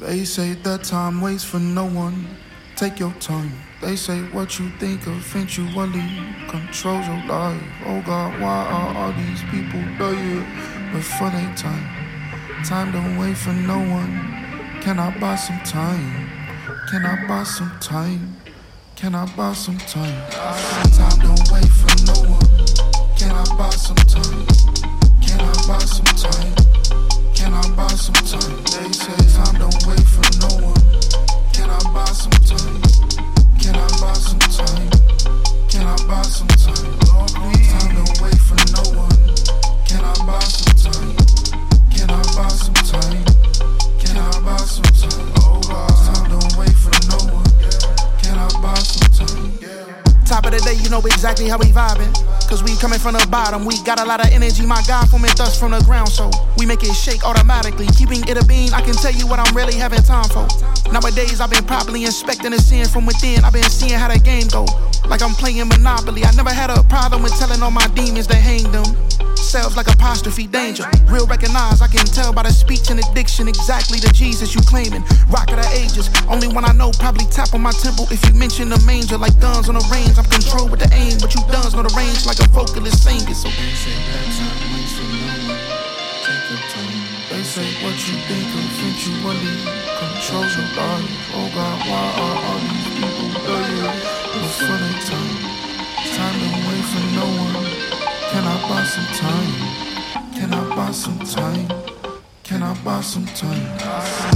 They say that time waits for no one. Take your time. They say what you think eventually controls your life. Oh God, why are all these people dying before their time? Time don't wait for no one. Can I buy some time? Can I buy some time? Can I buy some time? Time don't wait for no one. Can I buy some time? Of the day, you know exactly how we vibing. Cause we coming from the bottom, we got a lot of energy, my God forming dust from the ground, so we make it shake automatically. Keeping it a bean, I can tell you what I'm really having time for. Nowadays, I've been properly inspecting and seeing from within, I've been seeing how the game go. Like I'm playing Monopoly, I never had a problem with telling all my demons to hang them. Selves like apostrophe danger. Real recognize, I can tell by the speech and addiction exactly the Jesus you claiming. Rock of the ages, only one I know probably tap on my temple if you mention the manger like guns on the range. I'm controlled with the aim, but you duns know the range like a vocalist singing. So They say what you think eventually controls your life. Oh God, why are all these people dying before time? Time buy some time? Can I buy some time? Can I buy some time?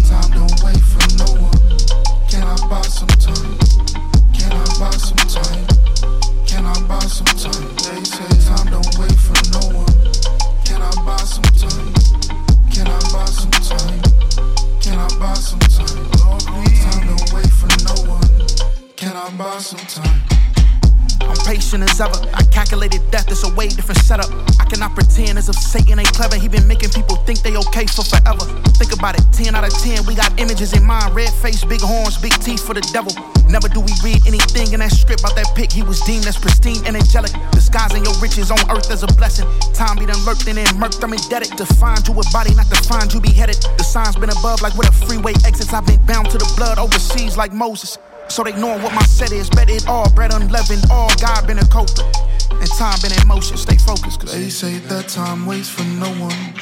Time don't wait for no one. Can I buy some time? Can I buy some time? Can I buy some time? They say time don't wait for no one. Can I buy some time? Can I buy some time? Can I buy some time? Oh. Time don't wait for no one. Can I buy some time? I'm patient as ever. I calculated death, it's a way different setup. I cannot pretend as if Satan ain't clever. He been making people think they okay for forever. Think about it, 10 out of 10. We got images in mind. Red face, big horns, big teeth for the devil. Never do we read anything in that script about that pic. He was deemed as pristine and angelic. Disguising your riches on earth as a blessing. Time be done lurked and then murked. I'm indebted to find you a body, not to find you beheaded. The signs been above like where the freeway exits. I've been bound to the blood overseas like Moses. So they knowing what my set is. Bet it all, bread unleavened, all God been a culprit. And time been in motion, stay focused. Cause They say that time waits for no one.